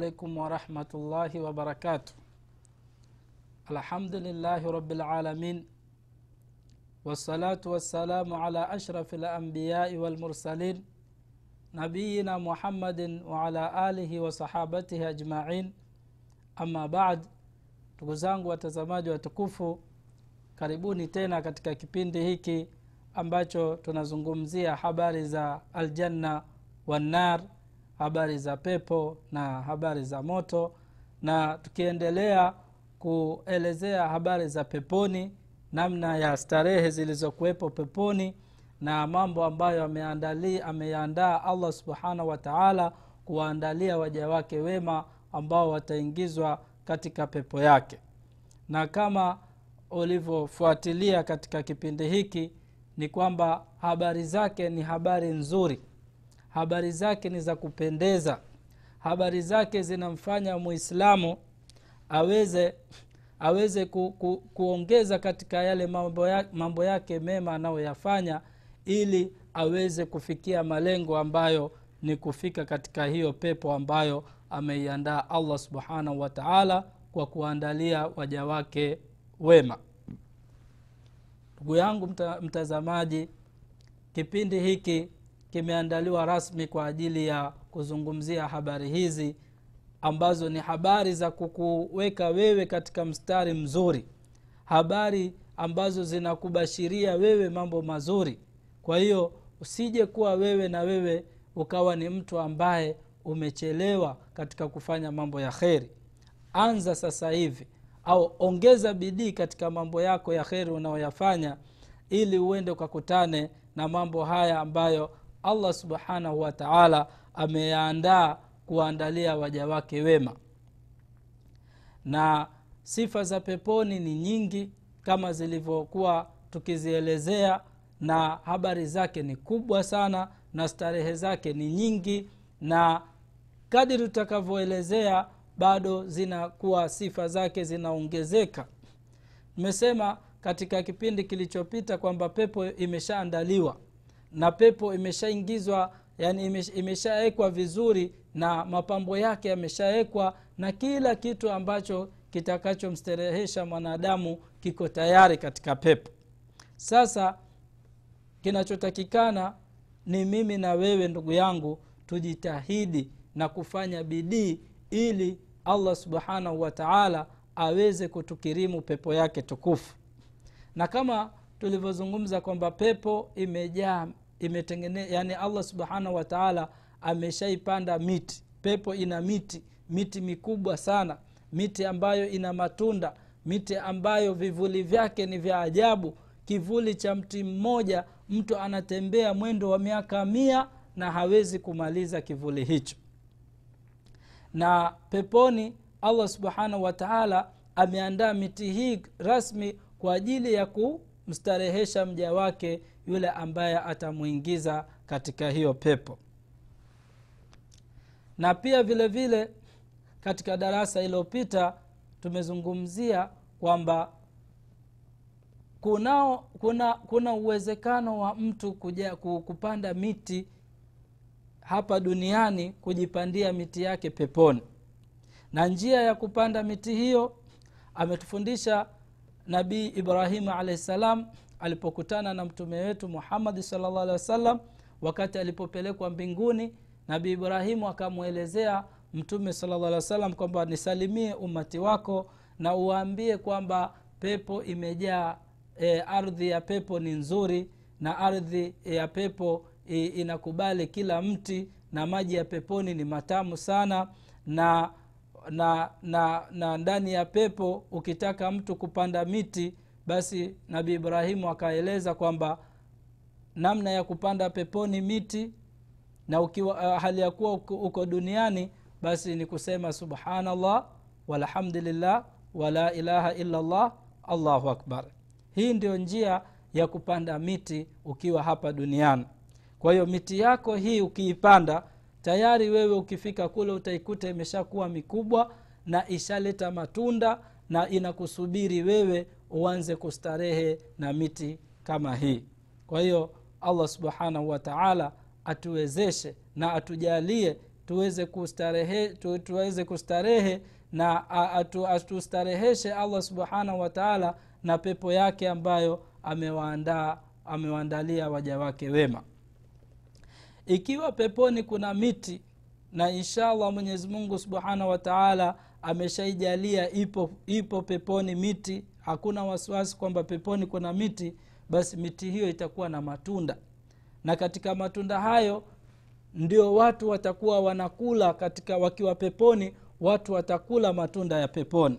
السلام عليكم ورحمة الله وبركاته الحمد لله رب العالمين والصلاة والسلام على أشرف الأنبياء والمرسلين نبينا محمد وعلى آله وصحابته أجمعين أما بعد ndugu zangu watazamaji watukufu karibuni tena katika kipindi hiki ambacho tunazungumzia habari za aljanna wannar habari za pepo na habari za moto. Na tukiendelea kuelezea habari za peponi namna ya starehe zilizokuwepo peponi na mambo ambayo ameyaandaa allah subhanahu wa taala kuwaandalia waja wake wema ambao wataingizwa katika pepo yake. Na kama ulivyofuatilia katika kipindi hiki ni kwamba habari zake ni habari nzuri habari zake ni za kupendeza. Habari zake zinamfanya muislamu aweze aweze ku, ku, kuongeza katika yale mambo, ya, mambo yake mema anayoyafanya ili aweze kufikia malengo ambayo ni kufika katika hiyo pepo ambayo ameiandaa allah subhanahu wa taala kwa kuandalia waja wake wema. Ndugu yangu mta, mtazamaji kipindi hiki kimeandaliwa rasmi kwa ajili ya kuzungumzia habari hizi ambazo ni habari za kukuweka wewe katika mstari mzuri. Habari ambazo zinakubashiria wewe mambo mazuri. Kwa hiyo usije kuwa wewe na wewe ukawa ni mtu ambaye umechelewa katika kufanya mambo ya kheri. Anza sasa hivi au ongeza bidii katika mambo yako ya kheri unayoyafanya ili uende ukakutane na mambo haya ambayo allah subhanahu wa taala ameyaandaa kuwaandalia waja wake wema. Na sifa za peponi ni nyingi kama zilivyokuwa tukizielezea na habari zake ni kubwa sana na starehe zake ni nyingi na kadiri tutakavyoelezea bado zinakuwa sifa zake zinaongezeka. Tumesema katika kipindi kilichopita kwamba pepo imeshaandaliwa na pepo imeshaingizwa yani imeshawekwa vizuri na mapambo yake yameshawekwa na kila kitu ambacho kitakachomsterehesha mwanadamu kiko tayari katika pepo. Sasa kinachotakikana ni mimi na wewe ndugu yangu tujitahidi na kufanya bidii ili allah subhanahu wa taala aweze kutukirimu pepo yake tukufu. Na kama tulivyozungumza kwamba pepo imejaa imetengene yani allah subhanahu wataala ameshaipanda miti. Pepo ina miti miti mikubwa sana miti ambayo ina matunda miti ambayo vivuli vyake ni vya ajabu. Kivuli cha mti mmoja mtu anatembea mwendo wa miaka mia na hawezi kumaliza kivuli hicho. Na peponi allah subhanahu wataala ameandaa miti hii rasmi kwa ajili ya kumstarehesha mja wake yule ambaye atamwingiza katika hiyo pepo. Na pia vile vile katika darasa iliyopita tumezungumzia kwamba kunao kuna kuna uwezekano wa mtu kuja, kupanda miti hapa duniani kujipandia miti yake peponi. Na njia ya kupanda miti hiyo ametufundisha nabii ibrahimu alahi salam alipokutana na mtume wetu muhammadi salllah alehi wasallam wakati alipopelekwa mbinguni nabi ibrahimu akamwelezea mtume salllah alehi wasallam kwamba nisalimie umati wako na uwaambie kwamba pepo imejaa e, ardhi ya pepo ni nzuri na ardhi ya pepo e, inakubali kila mti na maji ya peponi ni matamu sana na na na na ndani ya pepo ukitaka mtu kupanda miti basi nabii ibrahimu akaeleza kwamba namna ya kupanda peponi miti na ukiwa uh, hali ya kuwa uko duniani basi ni kusema subhanallah walhamdulillah wala ilaha illallah allahu akbar. Hii ndio njia ya kupanda miti ukiwa hapa duniani. Kwa hiyo miti yako hii ukiipanda tayari wewe ukifika kule utaikuta imeshakuwa mikubwa na ishaleta matunda na inakusubiri wewe uanze kustarehe na miti kama hii. Kwa hiyo allah subhanahu wa taala atuwezeshe na atujalie tuweze kustarehe tu, tuweze kustarehe na atu, atustareheshe allah subhanahu wataala na pepo yake ambayo amewaandaa amewaandalia waja wake wema. Ikiwa peponi kuna miti na inshallah mwenyezi mungu subhanahu wataala ameshaijalia ipo ipo peponi miti hakuna wasiwasi kwamba peponi kuna miti basi miti hiyo itakuwa na matunda. Na katika matunda hayo ndio watu watakuwa wanakula katika wakiwa peponi watu watakula matunda ya peponi.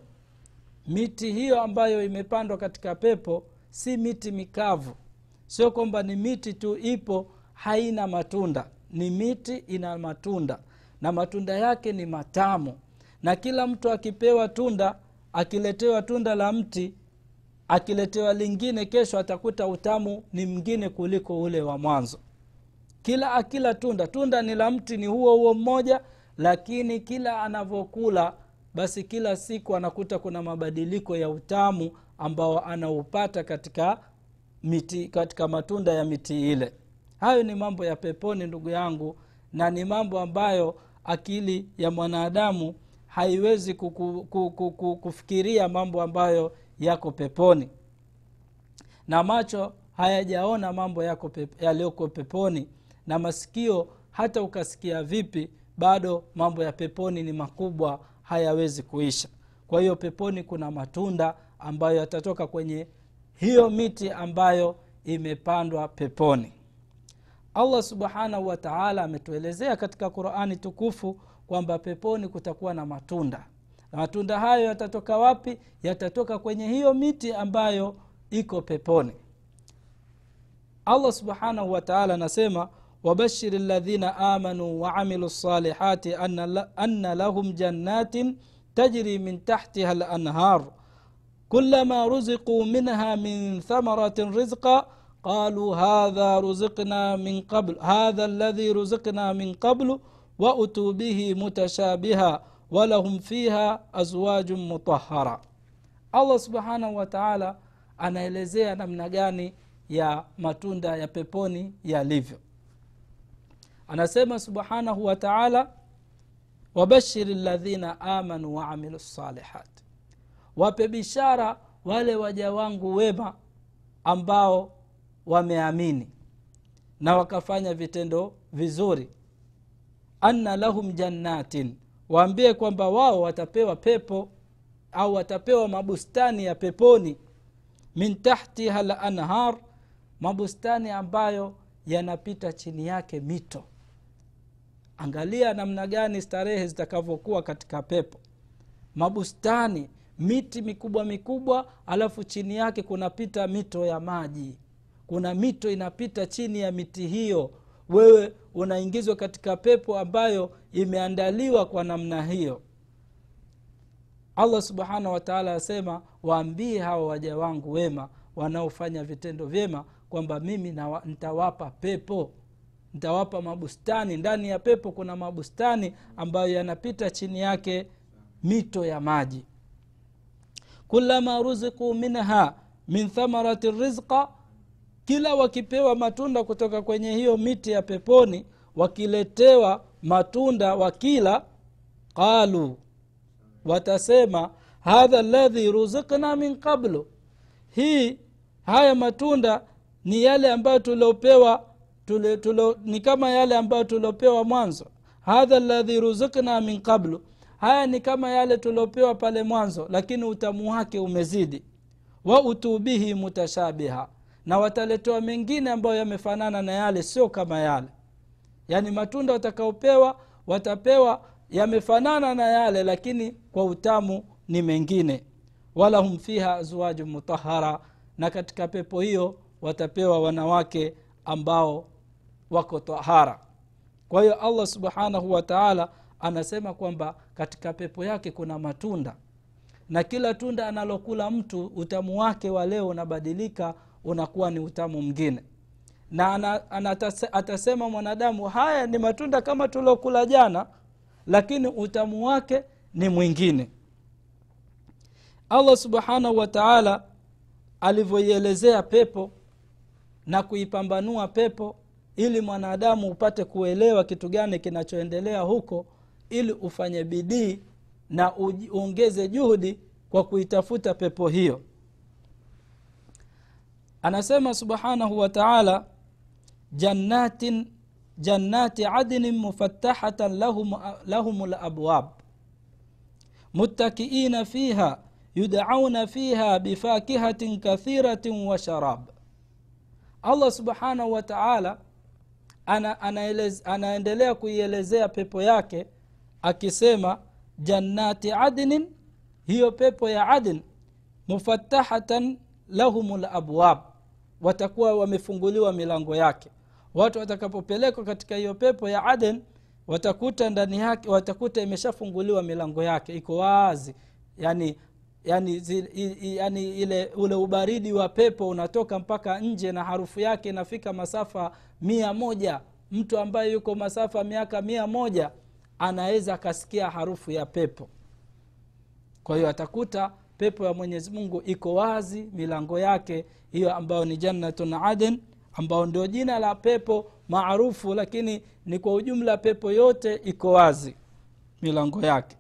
Miti hiyo ambayo imepandwa katika pepo si miti mikavu. Sio kwamba ni miti tu ipo haina matunda. Ni miti ina matunda na matunda yake ni matamu. Na kila mtu akipewa tunda akiletewa tunda la mti akiletewa lingine kesho atakuta utamu ni mngine kuliko ule wa mwanzo. Kila akila tunda tunda ni la mti ni huo huo mmoja lakini kila anavyokula basi kila siku anakuta kuna mabadiliko ya utamu ambao anaupata katika miti katika matunda ya miti ile. Hayo ni mambo ya peponi ndugu yangu na ni mambo ambayo akili ya mwanadamu haiwezi kuku, kuku, kuku, kufikiria mambo ambayo yako peponi. Na macho hayajaona mambo yako pep, yaliyoko peponi. Na masikio hata ukasikia vipi bado mambo ya peponi ni makubwa hayawezi kuisha. Kwa hiyo peponi kuna matunda ambayo yatatoka kwenye hiyo miti ambayo imepandwa peponi. Allah subhanahu wataala ametuelezea katika qurani tukufu kwamba peponi kutakuwa na matunda na matunda hayo yatatoka wapi yatatoka kwenye hiyo miti ambayo iko peponi allah subhanahu wataala anasema wabashiri ladhina amanuu waamilu lsalihati anna lahum jannatin tajri min tahtiha lanhar كلما رزقوا منها من ثمرة رزقا قالوا هذا رزقنا من قبل هذا الذي رزقنا من قبل wautu bihi mutashabiha walahum fiha azwajun mutahara allah subhanahu wataala anaelezea namna gani ya matunda ya peponi yalivyo. Anasema subhanahu wataala wabashiri ladhina amanu waamilu lsalihat wape bishara wale waja wangu wema ambao wameamini na wakafanya vitendo vizuri anna lahum jannatin waambie kwamba wao watapewa pepo au watapewa mabustani ya peponi. Min tahtiha lanhar mabustani ambayo yanapita chini yake mito. Angalia namna gani starehe zitakavyokuwa katika pepo. Mabustani miti mikubwa mikubwa alafu chini yake kunapita mito ya maji. Kuna mito inapita chini ya miti hiyo wewe unaingizwa katika pepo ambayo imeandaliwa kwa namna hiyo. Allah subhanahu wataala asema waambie hawa waja wangu wema wanaofanya vitendo vyema kwamba mimi ntawapa pepo. Ntawapa mabustani. Ndani ya pepo kuna mabustani ambayo yanapita chini yake mito ya maji. Kulama ruziku minha min thamarati rizqa kila wakipewa matunda kutoka kwenye hiyo miti ya peponi wakiletewa matunda wakila qalu watasema hadha ladhi ruzikna min qablu. Hii haya matunda ni yale ambayo tuliopewa tule, tule, ni kama yale ambayo tuliopewa mwanzo. Hadha ladhi ruzikna min qablu. Haya ni kama yale tuliopewa pale mwanzo lakini utamu wake umezidi. Wa utubihi mutashabiha na wataletewa mengine ambayo yamefanana na yale sio kama yale. Yaani matunda watakaopewa watapewa yamefanana na yale lakini kwa utamu ni mengine. Walahum fiha azwaju mutahara na katika pepo hiyo watapewa wanawake ambao wako tahara. Kwa hiyo allah subhanahu wa taala anasema kwamba katika pepo yake kuna matunda. Na kila tunda analokula mtu utamu wake wa leo unabadilika unakuwa ni utamu mwingine. Na atasema mwanadamu haya ni matunda kama tuliokula jana lakini utamu wake ni mwingine. Allah subhanahu wa taala alivyoielezea pepo na kuipambanua pepo ili mwanadamu upate kuelewa kitu gani kinachoendelea huko ili ufanye bidii na uongeze juhudi kwa kuitafuta pepo hiyo anasema subhanahu wa taala jannatin jannati adnin mufattahatan lahum, labwab muttakiina fiha yudauna fiha bifakihatin kathiratin wa sharab. Allah subhanahu wa taala ana, anaelez, anaendelea kuielezea pepo yake akisema jannati adnin hiyo pepo ya adn mufatahatan lahum labwab watakuwa wamefunguliwa milango yake. Watu watakapopelekwa katika hiyo pepo ya aden watakuta ndani yake watakuta imeshafunguliwa milango yake. Iko wazi. Yani yani, zi, yani ile ule ubaridi wa pepo unatoka mpaka nje na harufu yake inafika masafa mia moja. Mtu ambaye yuko masafa miaka mia moja anaweza akasikia harufu ya pepo. Kwa hiyo atakuta pepo ya mwenyezi mungu iko wazi milango yake hiyo ambayo ni jannatun aden ambao ndio jina la pepo maarufu lakini ni kwa ujumla pepo yote iko wazi milango yake.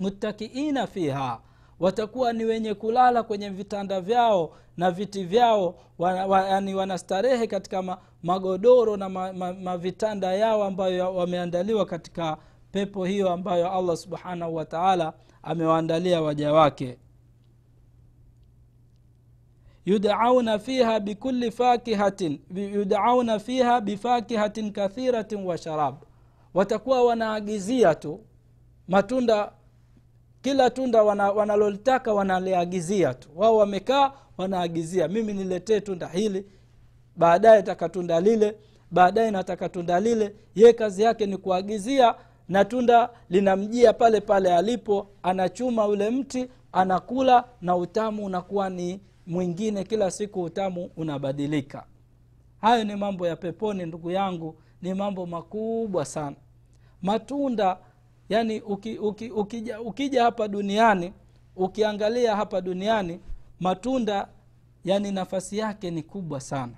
Muttakiina fiha watakuwa ni wenye kulala kwenye vitanda vyao na viti vyao wa, wa, yani wanastarehe katika ma, magodoro na ma, ma, mavitanda yao ambayo wameandaliwa katika pepo hiyo ambayo allah subhanahu wa taala amewaandalia waja wake. Yudauna fiha bikuli fakihatin yudauna fiha bifakihatin kathiratin wa sharab. Watakuwa wanaagizia tu matunda kila tunda wanalolitaka wanaliagizia tu. Wao wamekaa wanaagizia mimi niletee tunda hili baadaye taka tunda lile baadaye nataka tunda lile. Ye kazi yake ni kuagizia na tunda linamjia pale pale alipo anachuma ule mti anakula na utamu unakuwa ni mwingine kila siku utamu unabadilika. Hayo ni mambo ya peponi ndugu yangu ni mambo makubwa sana. Matunda yani uki, uki, ukija, ukija hapa duniani ukiangalia hapa duniani matunda yani nafasi yake ni kubwa sana.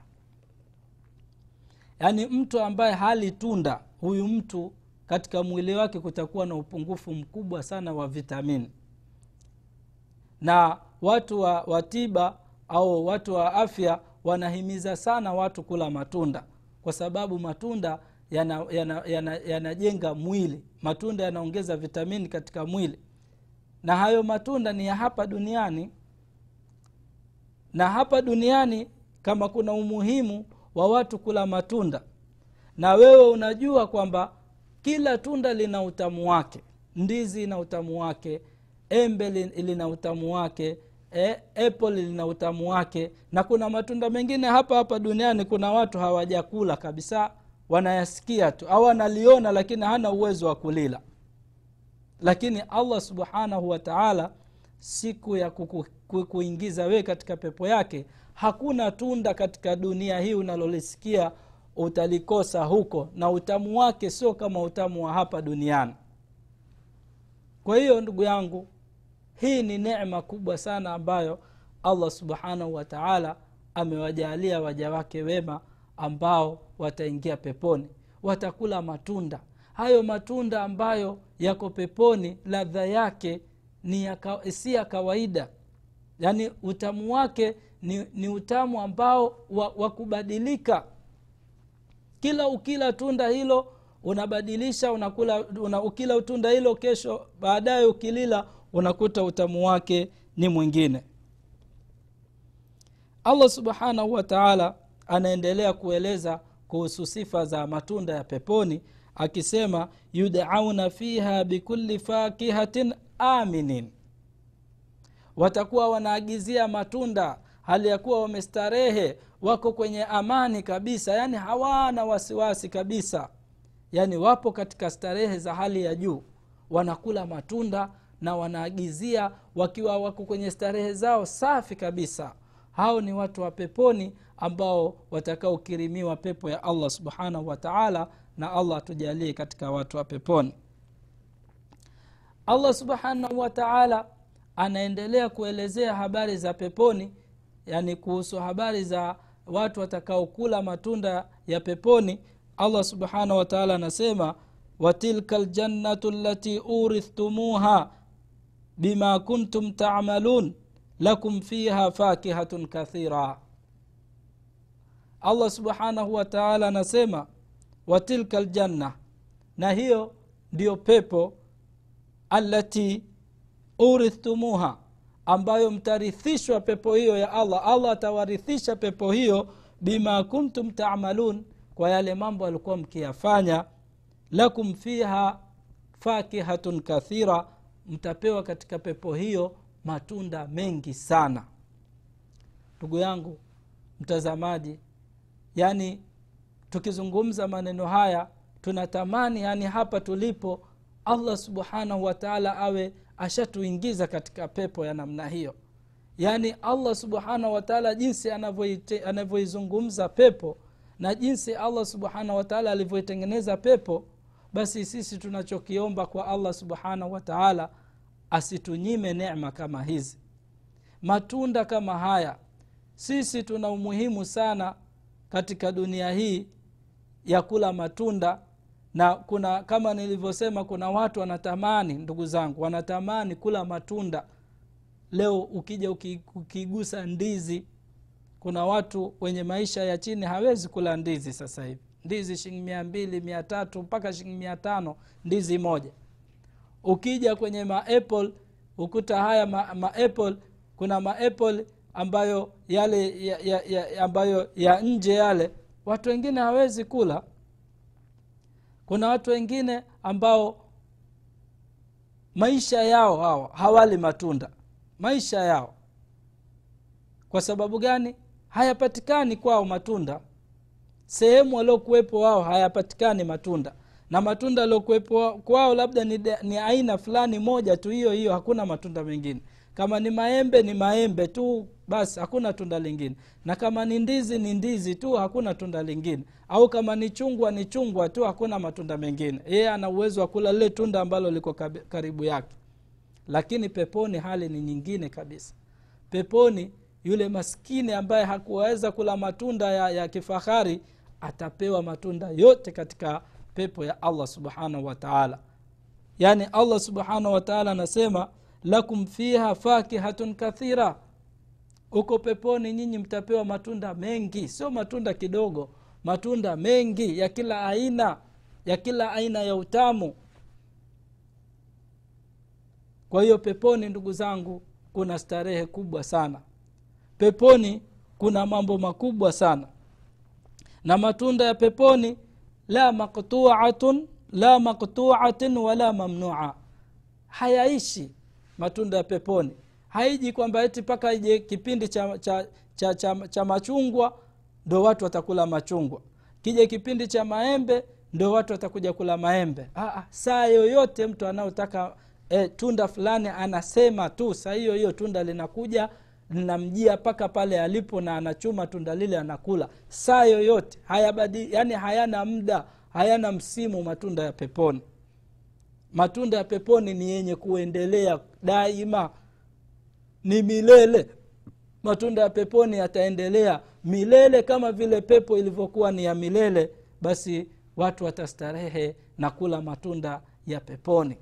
Yaani mtu ambaye hali tunda huyu mtu katika mwili wake kutakuwa na upungufu mkubwa sana wa vitamini na watu wa, wa tiba au watu wa afya wanahimiza sana watu kula matunda kwa sababu matunda yanajenga yana, yana, yana, mwili. Matunda yanaongeza vitamini katika mwili. Na hayo matunda ni ya hapa duniani. Na hapa duniani kama kuna umuhimu wa watu kula matunda. Na wewe unajua kwamba kila tunda lina utamu wake. Ndizi ina utamu wake. Embe lina utamu wake. E, apple lina utamu wake. Na kuna matunda mengine hapa hapa duniani kuna watu hawajakula kabisa. Wanayasikia tu. Au analiona lakini hana uwezo wa kulila. Lakini allah subhanahu wa taala siku ya kuingiza wewe katika pepo yake hakuna tunda katika dunia hii unalolisikia utalikosa huko na utamu wake sio kama utamu wa hapa duniani. Kwa hiyo ndugu yangu hii ni necma kubwa sana ambayo allah subhanahu wa taala amewajalia waja wake wema ambao wataingia peponi. Watakula matunda. Hayo matunda ambayo yako peponi ladha yake ni ya, si ya kawaida. Yaani utamu wake ni, ni utamu ambao wa, wa kubadilika kila ukila tunda hilo unabadilisha unakula una, ukila tunda hilo kesho baadaye ukilila unakuta utamu wake ni mwingine. Allah subhanahu wa taala anaendelea kueleza kuhusu sifa za matunda ya peponi akisema yudauna fiha bikuli fakihatin aminin. Watakuwa wanaagizia matunda hali ya kuwa wamestarehe wako kwenye amani kabisa yaani hawana wasiwasi kabisa. Yaani wapo katika starehe za hali ya juu wanakula matunda na wanaagizia wakiwa wako kwenye starehe zao safi kabisa. Hao ni watu wa peponi ambao watakaokirimiwa pepo ya allah subhanahu wa na allah atujalie katika watu wa peponi. Allah subhanahu wa anaendelea kuelezea habari za peponi yani kuhusu habari za watu watakaokula matunda ya peponi allah subhanahu wataala anasema watilka ljannatu lati urithtumuha bima kuntum tamalun lakum fiha fakihatun kathira. Allah subhanahu wataala anasema watilka ljanna na hiyo ndiyo pepo alati urithtumuha ambayo mtarithishwa pepo hiyo ya allah. Allah atawarithisha pepo hiyo bima kuntum tamalun kwa yale mambo alikuwa mkiyafanya. Lakum fiha fakihatun kathira mtapewa katika pepo hiyo matunda mengi sana. Ndugu yangu mtazamaji yaani tukizungumza maneno haya tunatamani yani hapa tulipo allah subhanahu wataala awe ashatuingiza katika pepo ya namna hiyo. Yaani allah subhanahu wataala jinsi anavyoizungumza pepo na jinsi allah subhanahu wataala alivyoitengeneza pepo basi sisi tunachokiomba kwa allah subhanahu wataala asitunyime nema kama hizi. Matunda kama haya sisi tuna umuhimu sana katika dunia hii ya kula matunda na kuna kama nilivyosema kuna watu wanatamani ndugu zangu wanatamani kula matunda. Leo ukija ukigusa ndizi kuna watu wenye maisha ya chini hawezi kula ndizi sasa hivi. Ndizi shilingi mia mbili mia tatu mpaka shilingi mia tano ndizi moja. Ukija kwenye maapple ukuta haya maapple ma kuna maapple ambayo yale ya, ya, ya, ambayo ya nje yale watu wengine hawezi kula kuna watu wengine ambao maisha yao hawa hawali matunda. Maisha yao. Kwa sababu gani? Hayapatikani kwao matunda. Sehemu waliokuwepo wao hayapatikani matunda. Na matunda aliokuwepo kwao labda ni, ni aina fulani moja tu hiyo hiyo hakuna matunda mengine kama ni maembe ni maembe tu basi hakuna tunda lingine. Na kama ni ndizi ni ndizi tu hakuna tunda lingine. Au kama ni chungwa ni chungwa tu hakuna matunda mengine. Yeye ana uwezo wa kula lile tunda ambalo liko karibu yake. Lakini peponi hali ni nyingine kabisa. Peponi yule maskini ambaye hakuweza kula matunda ya, ya kifahari atapewa matunda yote katika pepo ya allah subhanahu wataala yaani allah subhanahu wataala anasema lakum fiha fakihatun kathira. Huko peponi nyinyi mtapewa matunda mengi sio matunda kidogo matunda mengi ya kila aina ya kila aina ya utamu. Kwa hiyo peponi ndugu zangu kuna starehe kubwa sana. Peponi kuna mambo makubwa sana. Na matunda ya peponi la maktuatun la maktuatin wala mamnua. Hayaishi matunda ya peponi. Haiji kwamba eti mpaka ije kipindi cha, cha, cha, cha, cha machungwa ndo watu watakula machungwa. Kija kipindi cha maembe ndo watu watakuja kula maembe. Aa, saa yoyote mtu anaotaka e, tunda fulani anasema tu saa hiyo hiyo tunda linakuja linamjia mpaka pale alipo na anachuma tunda lile anakula. Saa yoyote hayabadi yani hayana muda hayana msimu matunda ya peponi matunda ya peponi ni yenye kuendelea daima. Ni milele. Matunda ya peponi yataendelea milele kama vile pepo ilivyokuwa ni ya milele basi watu watastarehe na kula matunda ya peponi.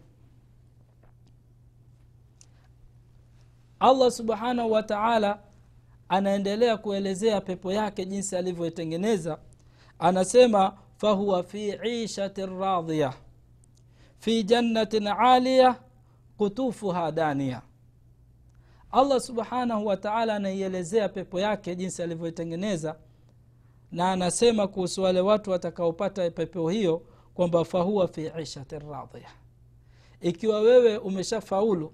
Allah subhanahu wa taala anaendelea kuelezea pepo yake jinsi alivyoitengeneza. Anasema fahuwa fi ishatin radhiya fi jannatin aliya kutufuha dania allah subhanahu wataala anaielezea pepo yake jinsi alivyoitengeneza na anasema kuhusu wale watu watakaopata pepo hiyo kwamba fahuwa fi ishatin radhia ikiwa wewe umeshafaulu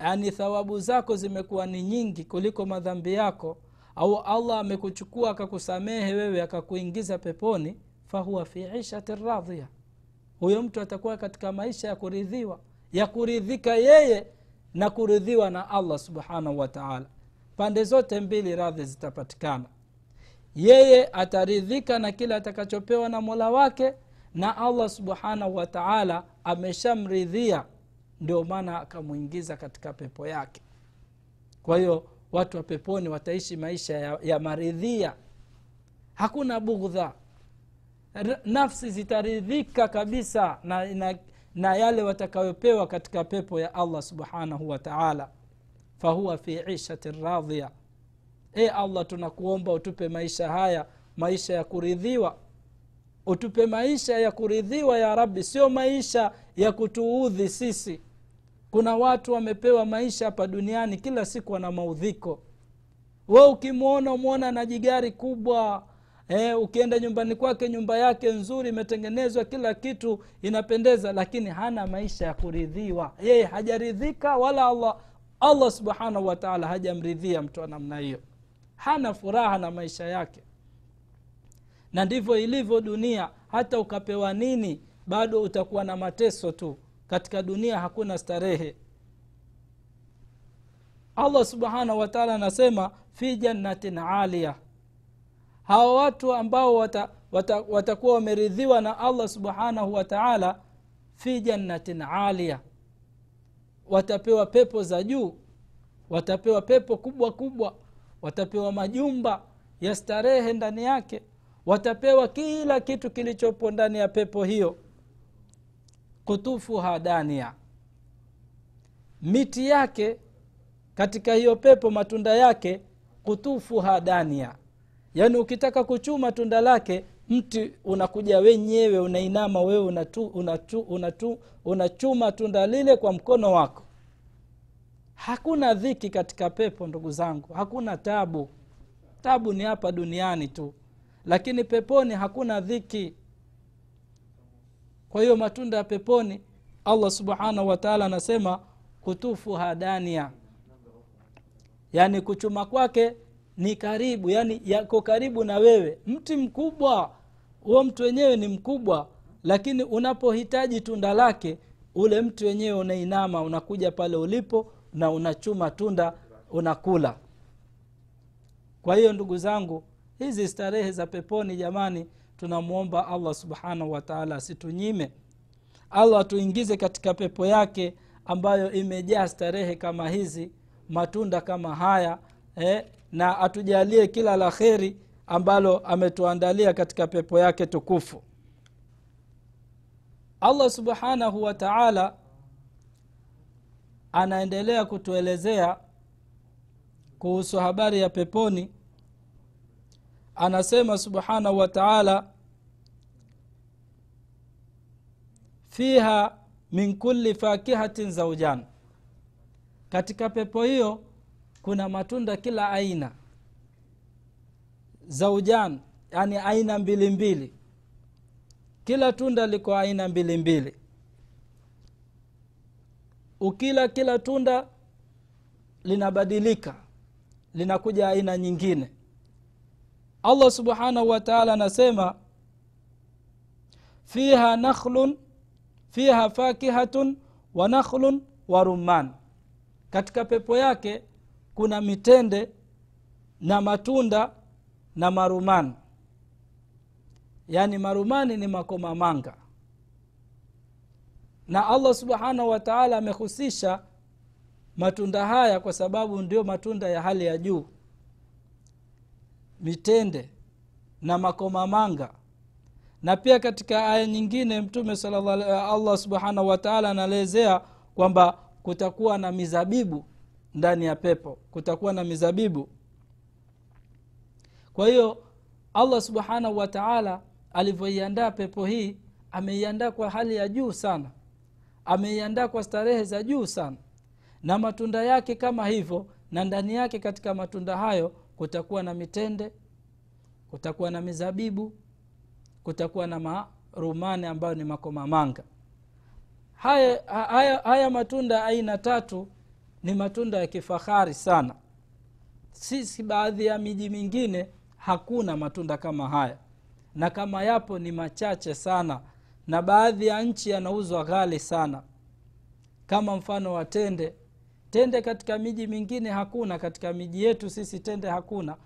yani thawabu zako zimekuwa ni nyingi kuliko madhambi yako au allah amekuchukua akakusamehe wewe akakuingiza peponi fahuwa fi ishatin radhiya huyo mtu atakuwa katika maisha ya kuridhiwa ya kuridhika yeye na kuridhiwa na allah subhanahu wa taala. Pande zote mbili radhi zitapatikana. Yeye ataridhika na kile atakachopewa na mola wake na allah subhanahu wataala ameshamridhia ndio maana akamwingiza katika pepo yake. Kwa hiyo watu wa peponi wataishi maisha ya, ya maridhia. Hakuna bugdha. R- nafsi zitaridhika kabisa na, na, na yale watakayopewa katika pepo ya allah subhanahu wa taala. Fahuwa fi ishati radhia e allah tunakuomba utupe maisha haya maisha ya kuridhiwa. Utupe maisha ya kuridhiwa ya rabi sio maisha ya kutuudhi sisi. Kuna watu wamepewa maisha hapa duniani kila siku wana maudhiko. We ukimwona umwona na jigari kubwa e, ukienda nyumbani kwake nyumba yake nzuri imetengenezwa kila kitu inapendeza lakini hana maisha ya kuridhiwa. Yeye hajaridhika wala allah allah subhanahu wataala hajamridhia mtu wa namna hiyo. Hana furaha na maisha yake. Na ndivyo ilivyo dunia. Hata ukapewa nini bado utakuwa na mateso tu. Katika dunia hakuna starehe. Allah subhanahu wataala anasema fi jannatin alia hawa watu ambao watakuwa wata, watakuwa wameridhiwa na allah subhanahu wataala fi jannatin alia. Watapewa pepo za juu watapewa pepo kubwa kubwa watapewa majumba ya starehe ndani yake watapewa kila kitu kilichopo ndani ya pepo hiyo. Kutufuha dania miti yake katika hiyo pepo matunda yake kutufuha dania yaani ukitaka kuchuma tunda lake mti unakuja wenyewe unainama wewe unatu, unatu, unatu, unachuma tunda lile kwa mkono wako. Hakuna dhiki katika pepo ndugu zangu. Hakuna tabu. Tabu ni hapa duniani tu. Lakini peponi hakuna dhiki. Kwa hiyo matunda ya peponi allah subhanahu wataala anasema kutufu hadania. Yaani kuchuma kwake ni karibu yani yako karibu na wewe. Mti mkubwa huo mtu wenyewe ni mkubwa lakini unapohitaji tunda lake ule mti wenyewe unainama unakuja pale ulipo na unachuma tunda unakula. Kwa hiyo ndugu zangu hizi starehe za peponi jamani tunamwomba allah subhanahu wataala asitunyime. Allah atuingize katika pepo yake ambayo imejaa starehe kama hizi matunda kama haya eh, na atujalie kila la kheri ambalo ametuandalia katika pepo yake tukufu. Allah subhanahu wa taala anaendelea kutuelezea kuhusu habari ya peponi. Anasema subhanahu wa taala fiha min kulli fakihatin zaujan katika pepo hiyo kuna matunda kila aina zaujan yani aina mbili mbili. Kila tunda liko aina mbili mbili. Ukila kila tunda linabadilika linakuja aina nyingine. Allah subhanahu wa taala anasema fiha nakhlun fiha fakihatun wa nakhlun wa rumman. Katika pepo yake kuna mitende na matunda na marumani. Yaani marumani ni makomamanga. Na allah subhanahu wa taala amehusisha matunda haya kwa sababu ndio matunda ya hali ya juu. Mitende na makomamanga. Na pia katika aya nyingine mtume allah subhanahu wataala anaelezea kwamba kutakuwa na mizabibu ndani ya pepo kutakuwa na mizabibu. Kwa hiyo allah subhanahu wataala alivyoiandaa pepo hii ameiandaa kwa hali ya juu sana. Ameiandaa kwa starehe za juu sana. Na matunda yake kama hivyo na ndani yake katika matunda hayo kutakuwa na mitende kutakuwa na mizabibu kutakuwa na marumani ambayo ni makomamanga. Haya, haya, haya matunda aina tatu ni matunda ya kifahari sana. Sisi baadhi ya miji mingine hakuna matunda kama haya. Na kama yapo ni machache sana. Na baadhi ya nchi yanauzwa ghali sana. Kama mfano wa tende. Tende katika miji mingine hakuna. Katika miji yetu sisi tende hakuna.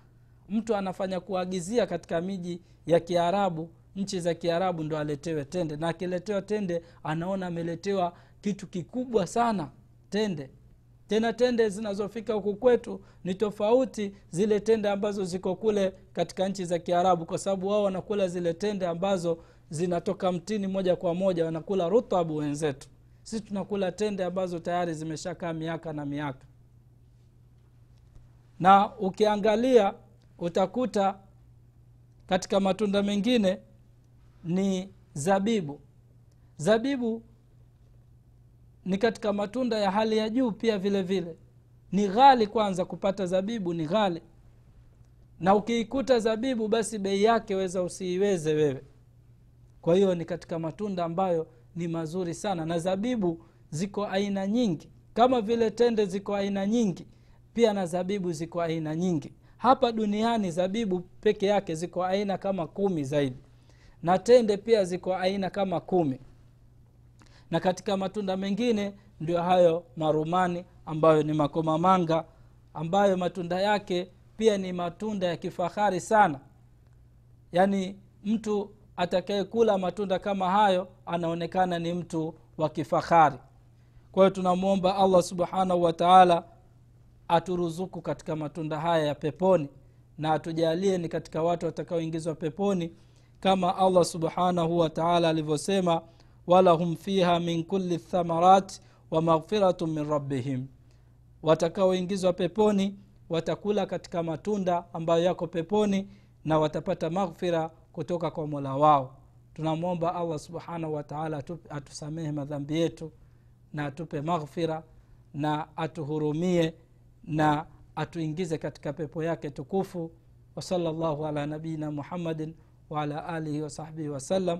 Mtu anafanya kuagizia katika miji ya kiarabu nchi za kiarabu ndo aletewe tende. Na akiletewa tende anaona ameletewa kitu kikubwa sana tende tena tende zinazofika huku kwetu ni tofauti zile tende ambazo ziko kule katika nchi za kiarabu kwa sababu wao wanakula zile tende ambazo zinatoka mtini moja kwa moja wanakula rutabu wenzetu. Sisi tunakula tende ambazo tayari zimeshakaa miaka na miaka. Na ukiangalia utakuta katika matunda mengine ni zabibu. Zabibu ni katika matunda ya hali ya juu pia vile vile. Ni ghali kwanza kupata zabibu ni ghali. Na ukiikuta zabibu basi bei yake weza usiiweze wewe. Kwa hiyo ni katika matunda ambayo ni mazuri sana. Na zabibu ziko aina nyingi. Kama vile tende ziko aina nyingi pia na zabibu ziko aina nyingi. Hapa duniani zabibu peke yake ziko aina kama kumi zaidi. Na tende pia ziko aina kama kumi na katika matunda mengine ndio hayo marumani ambayo ni makomamanga ambayo matunda yake pia ni matunda ya kifahari sana. Yaani mtu atakayekula matunda kama hayo anaonekana ni mtu wa kifahari. Kwa hiyo tunamwomba allah subhanahu wa taala aturuzuku katika matunda haya ya peponi na atujalie ni katika watu watakaoingizwa peponi kama allah subhanahu wa taala alivyosema walahum fiha min kuli thamarat wa maghfiratu min rabbihim. Watakaoingizwa peponi watakula katika matunda ambayo yako peponi na watapata maghfira kutoka kwa mola wao. Tunamwomba allah subhanahu wataala atusamehe madhambi yetu na atupe maghfira na atuhurumie na atuingize katika pepo yake tukufu. Wasala llahu ala nabiina muhammadin waala alihi wasahbihi wasallam